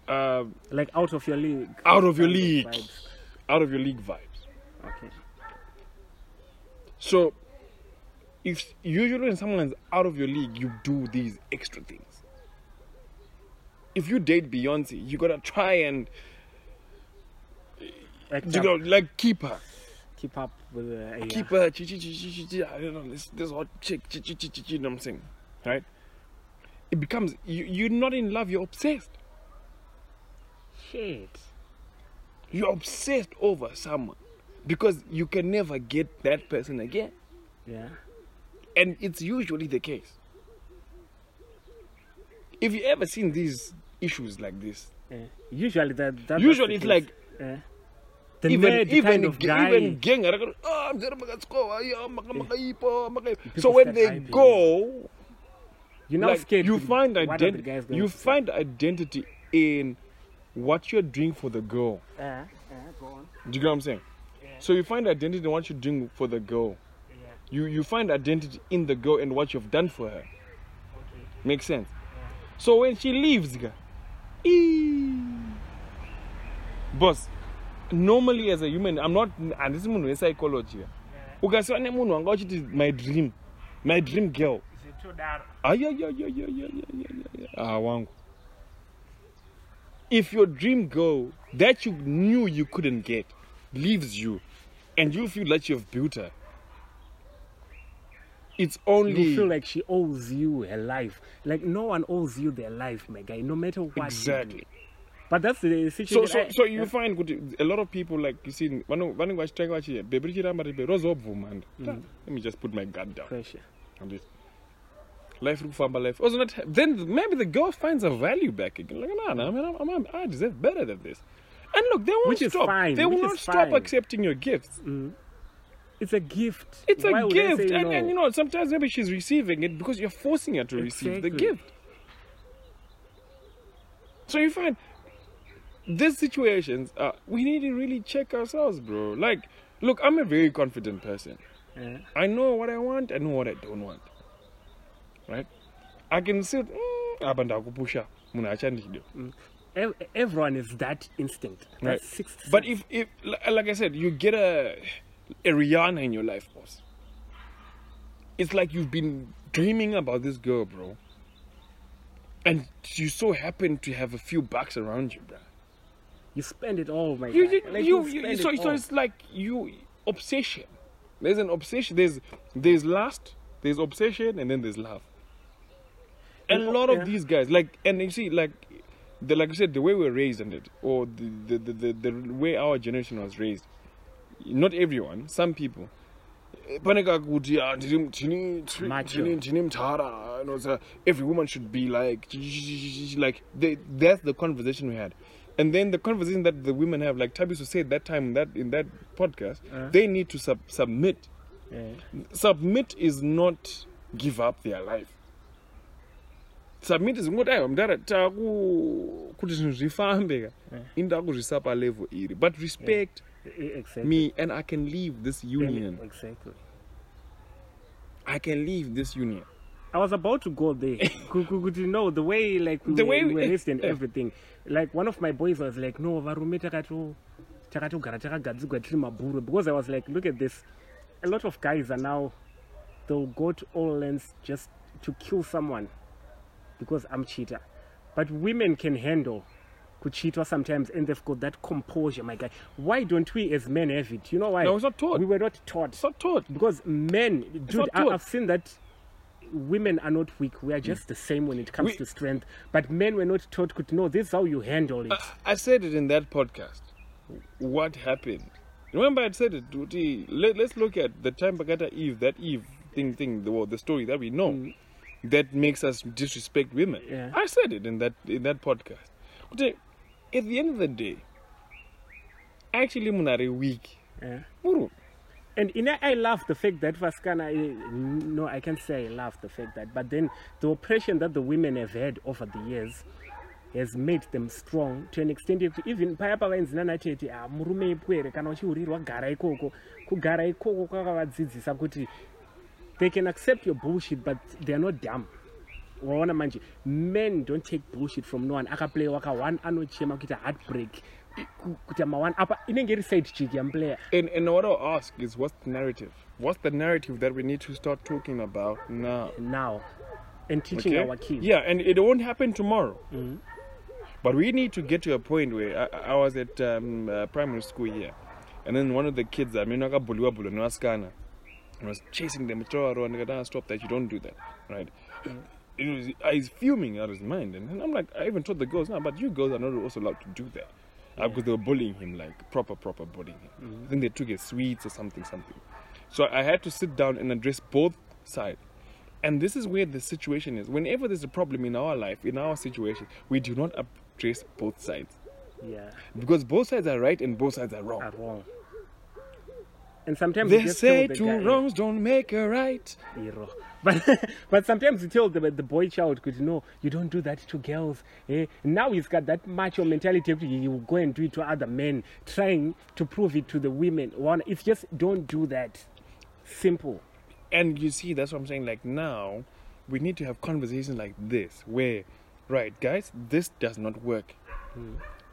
A: Uh,
B: like out of your league
A: out of your league,
B: vibes.
A: out of your league vibes.
B: okay
A: So, if usually when someone's out of your league, you do these extra things. If you date Beyonce, you gotta try and
B: Act
A: you know like keep her,
B: keep up with the uh,
A: keep her. chi- chi- chi- chi- chi- chi- I don't know this this hot chick. chi- chi- chi- chi- chi, You know what I'm saying, right? It becomes you. You're not in love. You're obsessed.
B: shit
A: You're obsessed over someone because you can never get that person again,
B: yeah
A: and it's usually the case. If you ever seen these issues like this,
B: yeah. usually that, that
A: usually it's
B: the
A: like
B: yeah. the
A: even
B: nerd
A: even
B: kind of guy
A: even gang "Ah, I'm there, maka score, yeah, maka- maka ipo, maka ipo."
B: People
A: so when they go
B: you're not
A: like,
B: scared
A: you find
B: what
A: identity
B: guys
A: you find identity in what you're doing for the girl.
B: Uh, uh, go on.
A: do you get what i'm saying? So you find identity in what you're doing for the girl.
B: Yeah.
A: you you find identity in the girl and what you've done for her.
B: Okay.
A: makes sense? So when she leaves ga, ee. boss normally as a human i'm not handisi munhu wepsychology ga. ukasiva nemunhu wanga uchiti my dream. My dream girl ah wangu. If your dream goal that you knew you couldn't get leaves you and you feel like you've built her it's only
B: you feel like she owes you her life. Like no one owes you their life my guy no matter what
A: exactly.
B: But that's the situation
A: so,
B: so,
A: so you find good a lot of people like you see vanenge vachitanga vachiya bebri chiramba ribe rozobvuma mm. let me just put my gun down.
B: Pressure.
A: I'm just, life iri kufamba life not it? then maybe the girl finds a value back again like nah, nah, I, mean, I'm, I'm, i deserve better than this and look they won't
B: Which
A: stop
B: fine,
A: they
B: which
A: will not stop
B: fine.
A: accepting your gifts
B: It's a gift.
A: it's
B: Why
A: a gift and,
B: no?
A: and you know sometimes maybe she's receiving it because you're forcing her to receive the gift so you find these situations uh, we need to really check ourselves bro like look i'm a very confident person
B: Yeah.
A: I know what I want, I know what I don't want. Right? I can sit mm, apa ndakupusha munhu achandidi.
B: Ev- everyone is that instinct. That
A: Right.
B: sixth
A: But if if like I said, you get a a Rihanna in your life, boss. It's like you've been dreaming about this girl, bro. And you so happen to have a few bucks around you, bro.
B: you spend it all, my
A: You, you,
B: Like,
A: you, you
B: it
A: so, so it's like you obsession. There's an obsession. There's there's lust, there's obsession, and then there's love. And a lot of
B: yeah.
A: these guys, like, and you see, like, the like I said, the way we're raised and it, or the the, the, the way our generation was raised. Not everyone, some people. Paneka kuti ndiri- tini- tini-
B: Macho.
A: tini- tini mtara, you know, so every woman should be like like they, that's the conversation we had and then the conversation that the women have like Tabiso said that time that in that podcast
B: Uh.
A: they need to sub- submit
B: Yeah.
A: submit is not give up their life submit is ngoti aiwa mudara taku kuti zvinhu zvifambe ka
B: Yeah.
A: inda kuzvisa palevel iri but respect
B: E- Exactly.
A: me and i can leave this union
B: Exactly.
A: i can leave this union
B: I was about to go there. Could, you know the way like we,
A: The
B: were,
A: way
B: we
A: we-
B: were raised and
A: eh.
B: everything. Like one of my boys was like, no, varume takato takatogara takagadzigwa tiri mabhuru because I was like, look at this. A lot of guys are now they'll go to all lengths just to kill someone because I'm cheater. But women can handle could cheat us sometimes and they've got that composure, my guy. Why don't we as men have it? You know why?
A: No, it's not taught.
B: We were not taught
A: it's not taught
B: because men dude I, I've seen that women are not weak we are just the same when it comes
A: We-
B: to strength but men were not taught could know this is how you handle it
A: I said it in that podcast. What happened? Remember, I said it. Tuti, Let, let's look at the time Bagata Eve, that Eve thing, thing, the, the story that we know. Mm. That makes us disrespect women.
B: Yeah.
A: I said it in that in that podcast. But at the end of the day, actually, munare weak.
B: Yeah.
A: Muru.
B: And in I love the fact that Vaskana, eh, no, I can't say I love the fact that, but then the oppression that the women have had over the years has made them strong to an extent that even paya pavainzina nacheti ah, murume ipo here kana uchiurirwa gara ikoko kugara ikoko kwakavadzidzisa kuti they can accept your bullshit but they are not dumb waona manje men don't take bullshit from no one akaplayiwa ka1 anochema kuita heartbreak ku- kuti ama1 apa inenge iri side chick yamuplayer
A: And and what I'll ask is, what's the narrative? What's the narrative that we need to start talking about now?
B: now and teaching
A: Okay?
B: our kids.
A: Yeah, and it won't happen tomorrow. But we need to get to a point where I, I was at um, uh, primary school here, and then one of the kids, I mean, Buliwa Bulu, Naskana, I was chasing them, throw around, and I stop that, you don't do that, right? It was, I was fuming out of his mind, and I'm like, I even told the girls, no, but you girls are not also allowed to do that. Uh, because they were bullying him, like proper, proper bullying him. I think they took his sweets or something, something. So I had to sit down and address both sides. And this is where the situation is. Whenever there's a problem in our life, in our situation, we do not address both sides.
B: Yeah,
A: Because both sides are right and both sides are wrong.
B: are wrong. And sometimes
A: They say
B: the
A: two
B: guy,
A: wrongs don't make a right.
B: But but sometimes you tell the, the boy child, because no, you don't do that to girls. Eh? Now he's got that macho mentality. He will go and do it to other men, trying to prove it to the women. One, it's just don't do that. Simple.
A: And you see, that's what I'm saying. Like now, we need to have conversations like this where, right, guys, this does not work.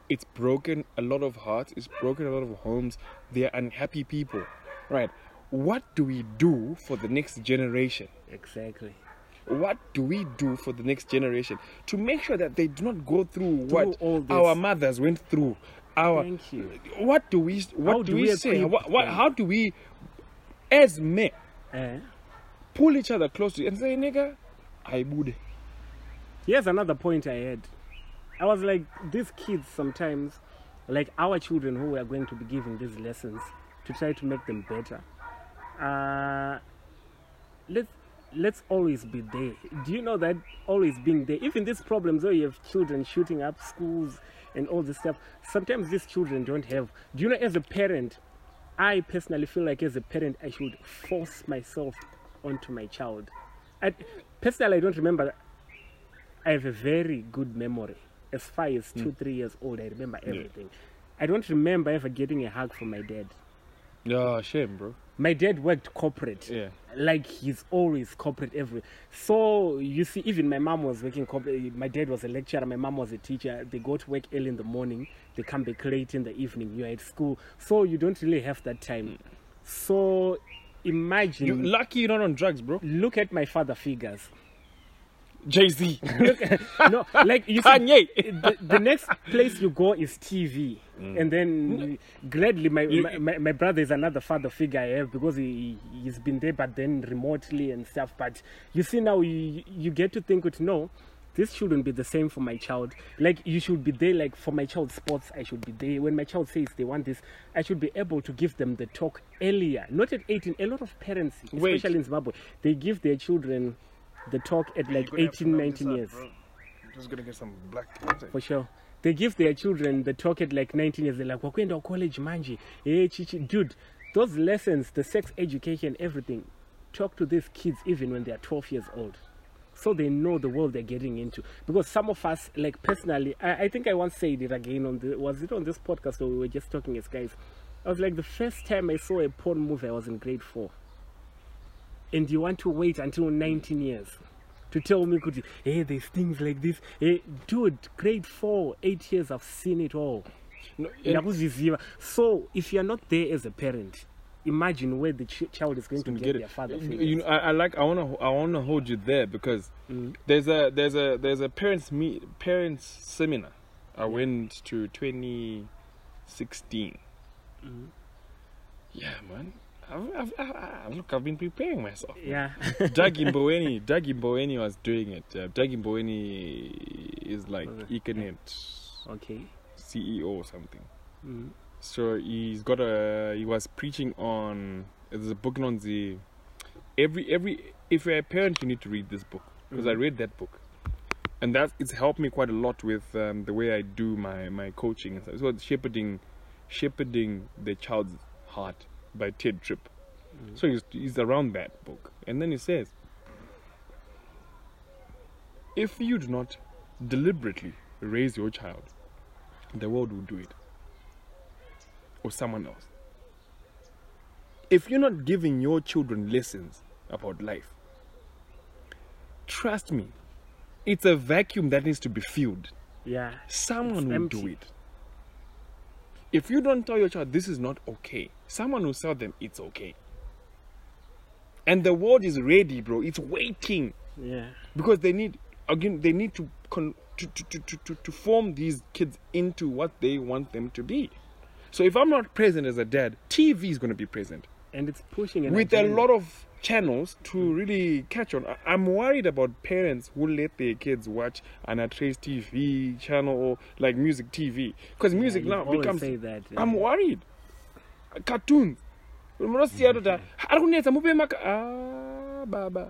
A: It's broken a lot of hearts, it's broken a lot of homes. They're unhappy people, right? What do we do for the next generation?
B: Exactly.
A: What do we do for the next generation to make sure that they do not go through what
B: all
A: our mothers went through? Our
B: Thank you.
A: what do we what do,
B: do
A: we,
B: we
A: say? What, what, how do we, as men,
B: Eh?
A: pull each other close to and say, nigga, I would.
B: Here's another point I had. I was like, these kids sometimes, like our children who are going to be giving these lessons to try to make them better. Uh, let's let's always be there. Do you know that always being there? Even these problems where you have children shooting up schools and all this stuff. Sometimes these children don't have. Do you know, as a parent, I personally feel like as a parent, I should force myself onto my child. I, personally, I don't remember I have a very good memory. As far as two, three years old, I remember everything. I don't remember ever getting a hug from my dad.
A: Yeah, shame, bro.
B: My dad worked corporate.
A: Yeah.
B: Like he's always corporate every. So you see, even my mom was working corporate. My dad was a lecturer. My mom was a teacher. They go to work early in the morning. They come back late in the evening. You're at school, so you don't really have that time. So imagine.
A: You're lucky you're not on drugs, bro.
B: look at my father figures.
A: Jay Z.
B: no, like you see,
A: Kanye.
B: the, the next place you go is TV, mm. and then gladly my,
A: You-
B: my, my my brother is another father figure I have because he he's been there, but then remotely and stuff. But you see now you you get to think with no. This shouldn't be the same for my child. Like you should be there. Like for my child's sports, I should be there. When my child says they want this, I should be able to give them the talk earlier, not at 18. A lot of parents,
A: Wait.
B: especially in Zimbabwe, they give their children the talk at like 18, 19 years.
A: Just gonna get some black.
B: for sure. They give their children the talk at like 19 years. They're like wakwenda college manje. Eh chichi. Dude those lessons the sex education everything talk to these kids even when they are 12 years old. So they know the world they're getting into. Because some of us like personally i, I think i once said it again on the was it on this podcast or we were just talking as guys? I was like the first time i saw a porn movie i was in grade four and you want to wait until 19 years to tell me, could you, hey, there's things like this. Hey, dude, grade four, eight years, I've seen it all.
A: No,
B: Ndakuzviziva. So, if you're not there as a parent, imagine where the ch- child is going to get,
A: get
B: their father.
A: You
B: figures.
A: know, I, I like. I wanna. I wanna hold you there because mm. there's a there's a there's a parents meet parents seminar. I went to 2016. Mm. Yeah, man. I've, I've, I, look, I've been preparing myself.
B: yeah.
A: Dagi Mboweni, Dagi Mboweni was doing it. Uh, Dagi Mboweni is like. Econet
B: okay.
A: CEO or something.
B: Mm.
A: So he's got a. He was preaching on. There's a book on the. Every every if you're a parent, you need to read this book. because I read that book, and that it's helped me quite a lot with um, the way I do my my coaching. and stuff. It's called shepherding, shepherding the child's heart by Tedd Tripp. So he's, he's around that book, and then he says, if you do not deliberately raise your child, the world will do it, or someone else. If you're not giving your children lessons about life, trust me, it's a vacuum that needs to be filled.
B: Yeah.
A: Someone will do it. If you don't tell your child this is not okay, someone will tell them it's okay. And the world is ready, bro. It's waiting
B: Yeah.
A: because they need again they need to con- to, to, to, to, to, form these kids into what they want them to be. So if I'm not present as a dad, TV is going to be present
B: And it's pushing an
A: with a lot of channels to mm. really catch on. I'm worried about parents who let their kids watch an Trace TV channel or like music TV because music
B: you
A: now becomes.
B: say that,
A: I'm worried. Cartoons. munosiya mm-hmm. ari kunetsa mupe maka ah baba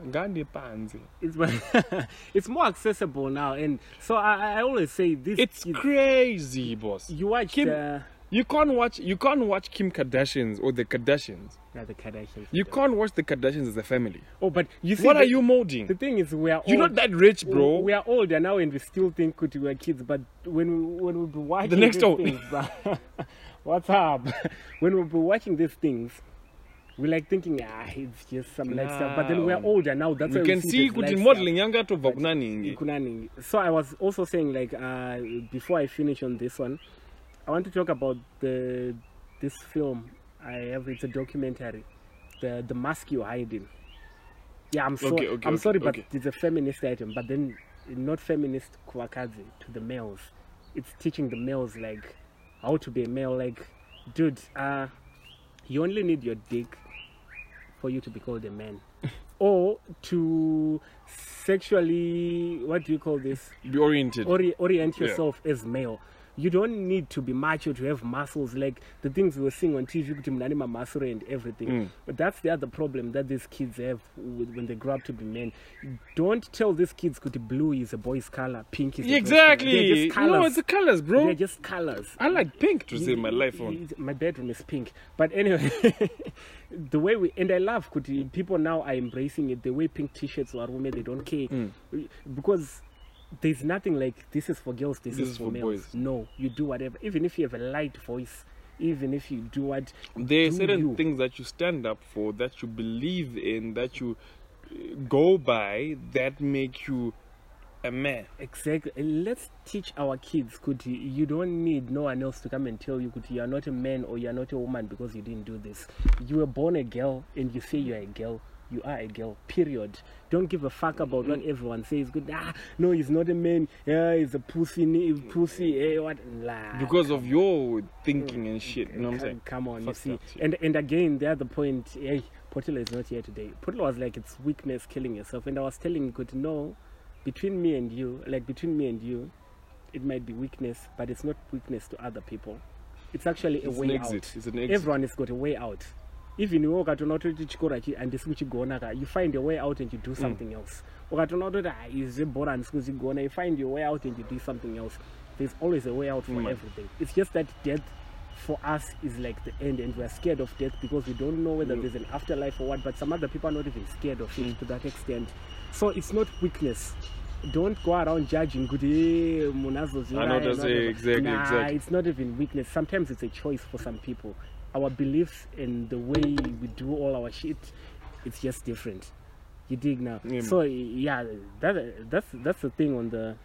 B: it's it's more accessible now, and so I, I always say this.
A: it's
B: is-
A: crazy boss
B: you watch
A: Kim-
B: the,
A: you can't watch you can't watch kim kardashians or the kardashians
B: yeah, the Kardashians.
A: you can't watch the kardashians as a family
B: Oh, but you see,
A: what are you molding
B: The thing is, we are
A: you're
B: old.
A: not that rich bro
B: We are older now, and we still think we were kids. But when we, when we be watching
A: the
B: next
A: one.
B: things, what's up? when we be watching these things, we like thinking, ah, it's just some light stuff. But then we are older now. That's
A: we
B: why
A: can
B: we see,
A: kuti modeling yanga tobva kuna ningi
B: So I was also saying, like, uh, before I finish on this one, I want to talk about the this film. I have it's a documentary, the the mask you're hiding. Yeah, I'm sorry.
A: Okay, okay,
B: I'm
A: okay,
B: sorry, but it's a feminist item. But then, not feminist kwakazi to the males. It's teaching the males like how to be a male. Like, dude, uh, you only need your dick for you to be called a man, or to sexually what do you call this?
A: be oriented
B: Ori- orient
A: Yeah.
B: yourself as male. You don't need to be macho to have muscles like the things we were seeing on TV, kuti munhu ane mamuscle and everything.
A: Mm.
B: But that's the other problem that these kids have when they grow up to be men. Don't tell these kids kuti blue is a boy's color, pink is a girl's color.
A: Exactly no it's the colors bro
B: They're just colors.
A: i like pink to save my life on
B: My bedroom is pink. But anyway, the way we and I love kuti people now are embracing it. the way pink t-shirts or women they don't care
A: Mm.
B: because there's nothing like this is for girls, this,
A: This
B: is, for,
A: for
B: males.
A: boys.
B: No, you do whatever. Even if you have a light voice, even if you do what
A: there are certain
B: you.
A: things that you stand up for that you believe in that you uh, go by that make you a man
B: Exactly. Let's teach our kids, Kuti, you don't need no one else to come and tell you, Kuti, you are not a man or you are not a woman because you didn't do this. You were born a girl and you say you are a girl. You are a girl, period. Don't give a fuck about what everyone says. Good, ah, no, he's not a man. Yeah, he's a pussy, ni- pussy, eh, what?
A: Because of your thinking and shit you know what i'm saying
B: come on, you
A: Fuck
B: see.
A: that.
B: And and again, the other point, hey, Potila is not here today. Potila was like, it's weakness killing yourself. And I was telling good, no, between me and you, like between me and you, it might be weakness, but it's not weakness to other people. It's actually a
A: it's an
B: way
A: exit
B: out.
A: it's an exit
B: Everyone has got a way out. Even you ukatona kuti chikora chi handisi kuchigona ka. You find a way out and you do something else. Ukatona kuti "Ah, izi bhora handisi kuchigona you find your way out and you do something else. There's always a way out for
A: Mm.
B: everything. It's just that death for us is like the end and we're scared of death because we don't know whether
A: Mm.
B: there's an afterlife or what but some other people are not even scared of it to that extent. So it's not weakness. Don't go around judging kuti "Eh, munhu azoziva
A: I know
B: ena,
A: that's
B: blah, blah, blah."
A: exactly,
B: nah,
A: exactly.
B: it's not even weakness. Sometimes it's a choice for some people our beliefs and the way we do all our shit it's just different you dig now
A: Yeah,
B: so yeah that that's that's the thing on the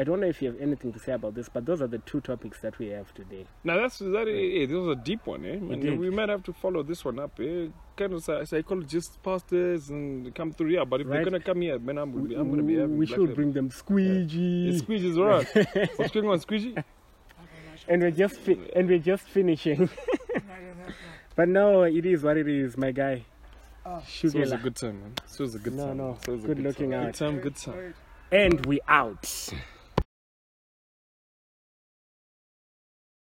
B: I don't know if you have anything to say about this, but those are the two topics that we have today.
A: now that's that eh, this was a deep one eh and we might have to follow this one up eh kind of psy- psychologists pastors and come through here but if
B: Right.
A: they're gonna come here man i'm, gonna be- I'm gonna be
B: we should bring them squeegee,
A: The squeeze is alright. What's going on, squeegee?
B: And we're just fi- and we're just finishing. but no, it is what it is, my guy. Oh.
A: So it was a good time, man. So it was a good
B: No,
A: time.
B: no.
A: So it was a
B: Good looking
A: time.
B: out.
A: Good time, good time.
B: And we out.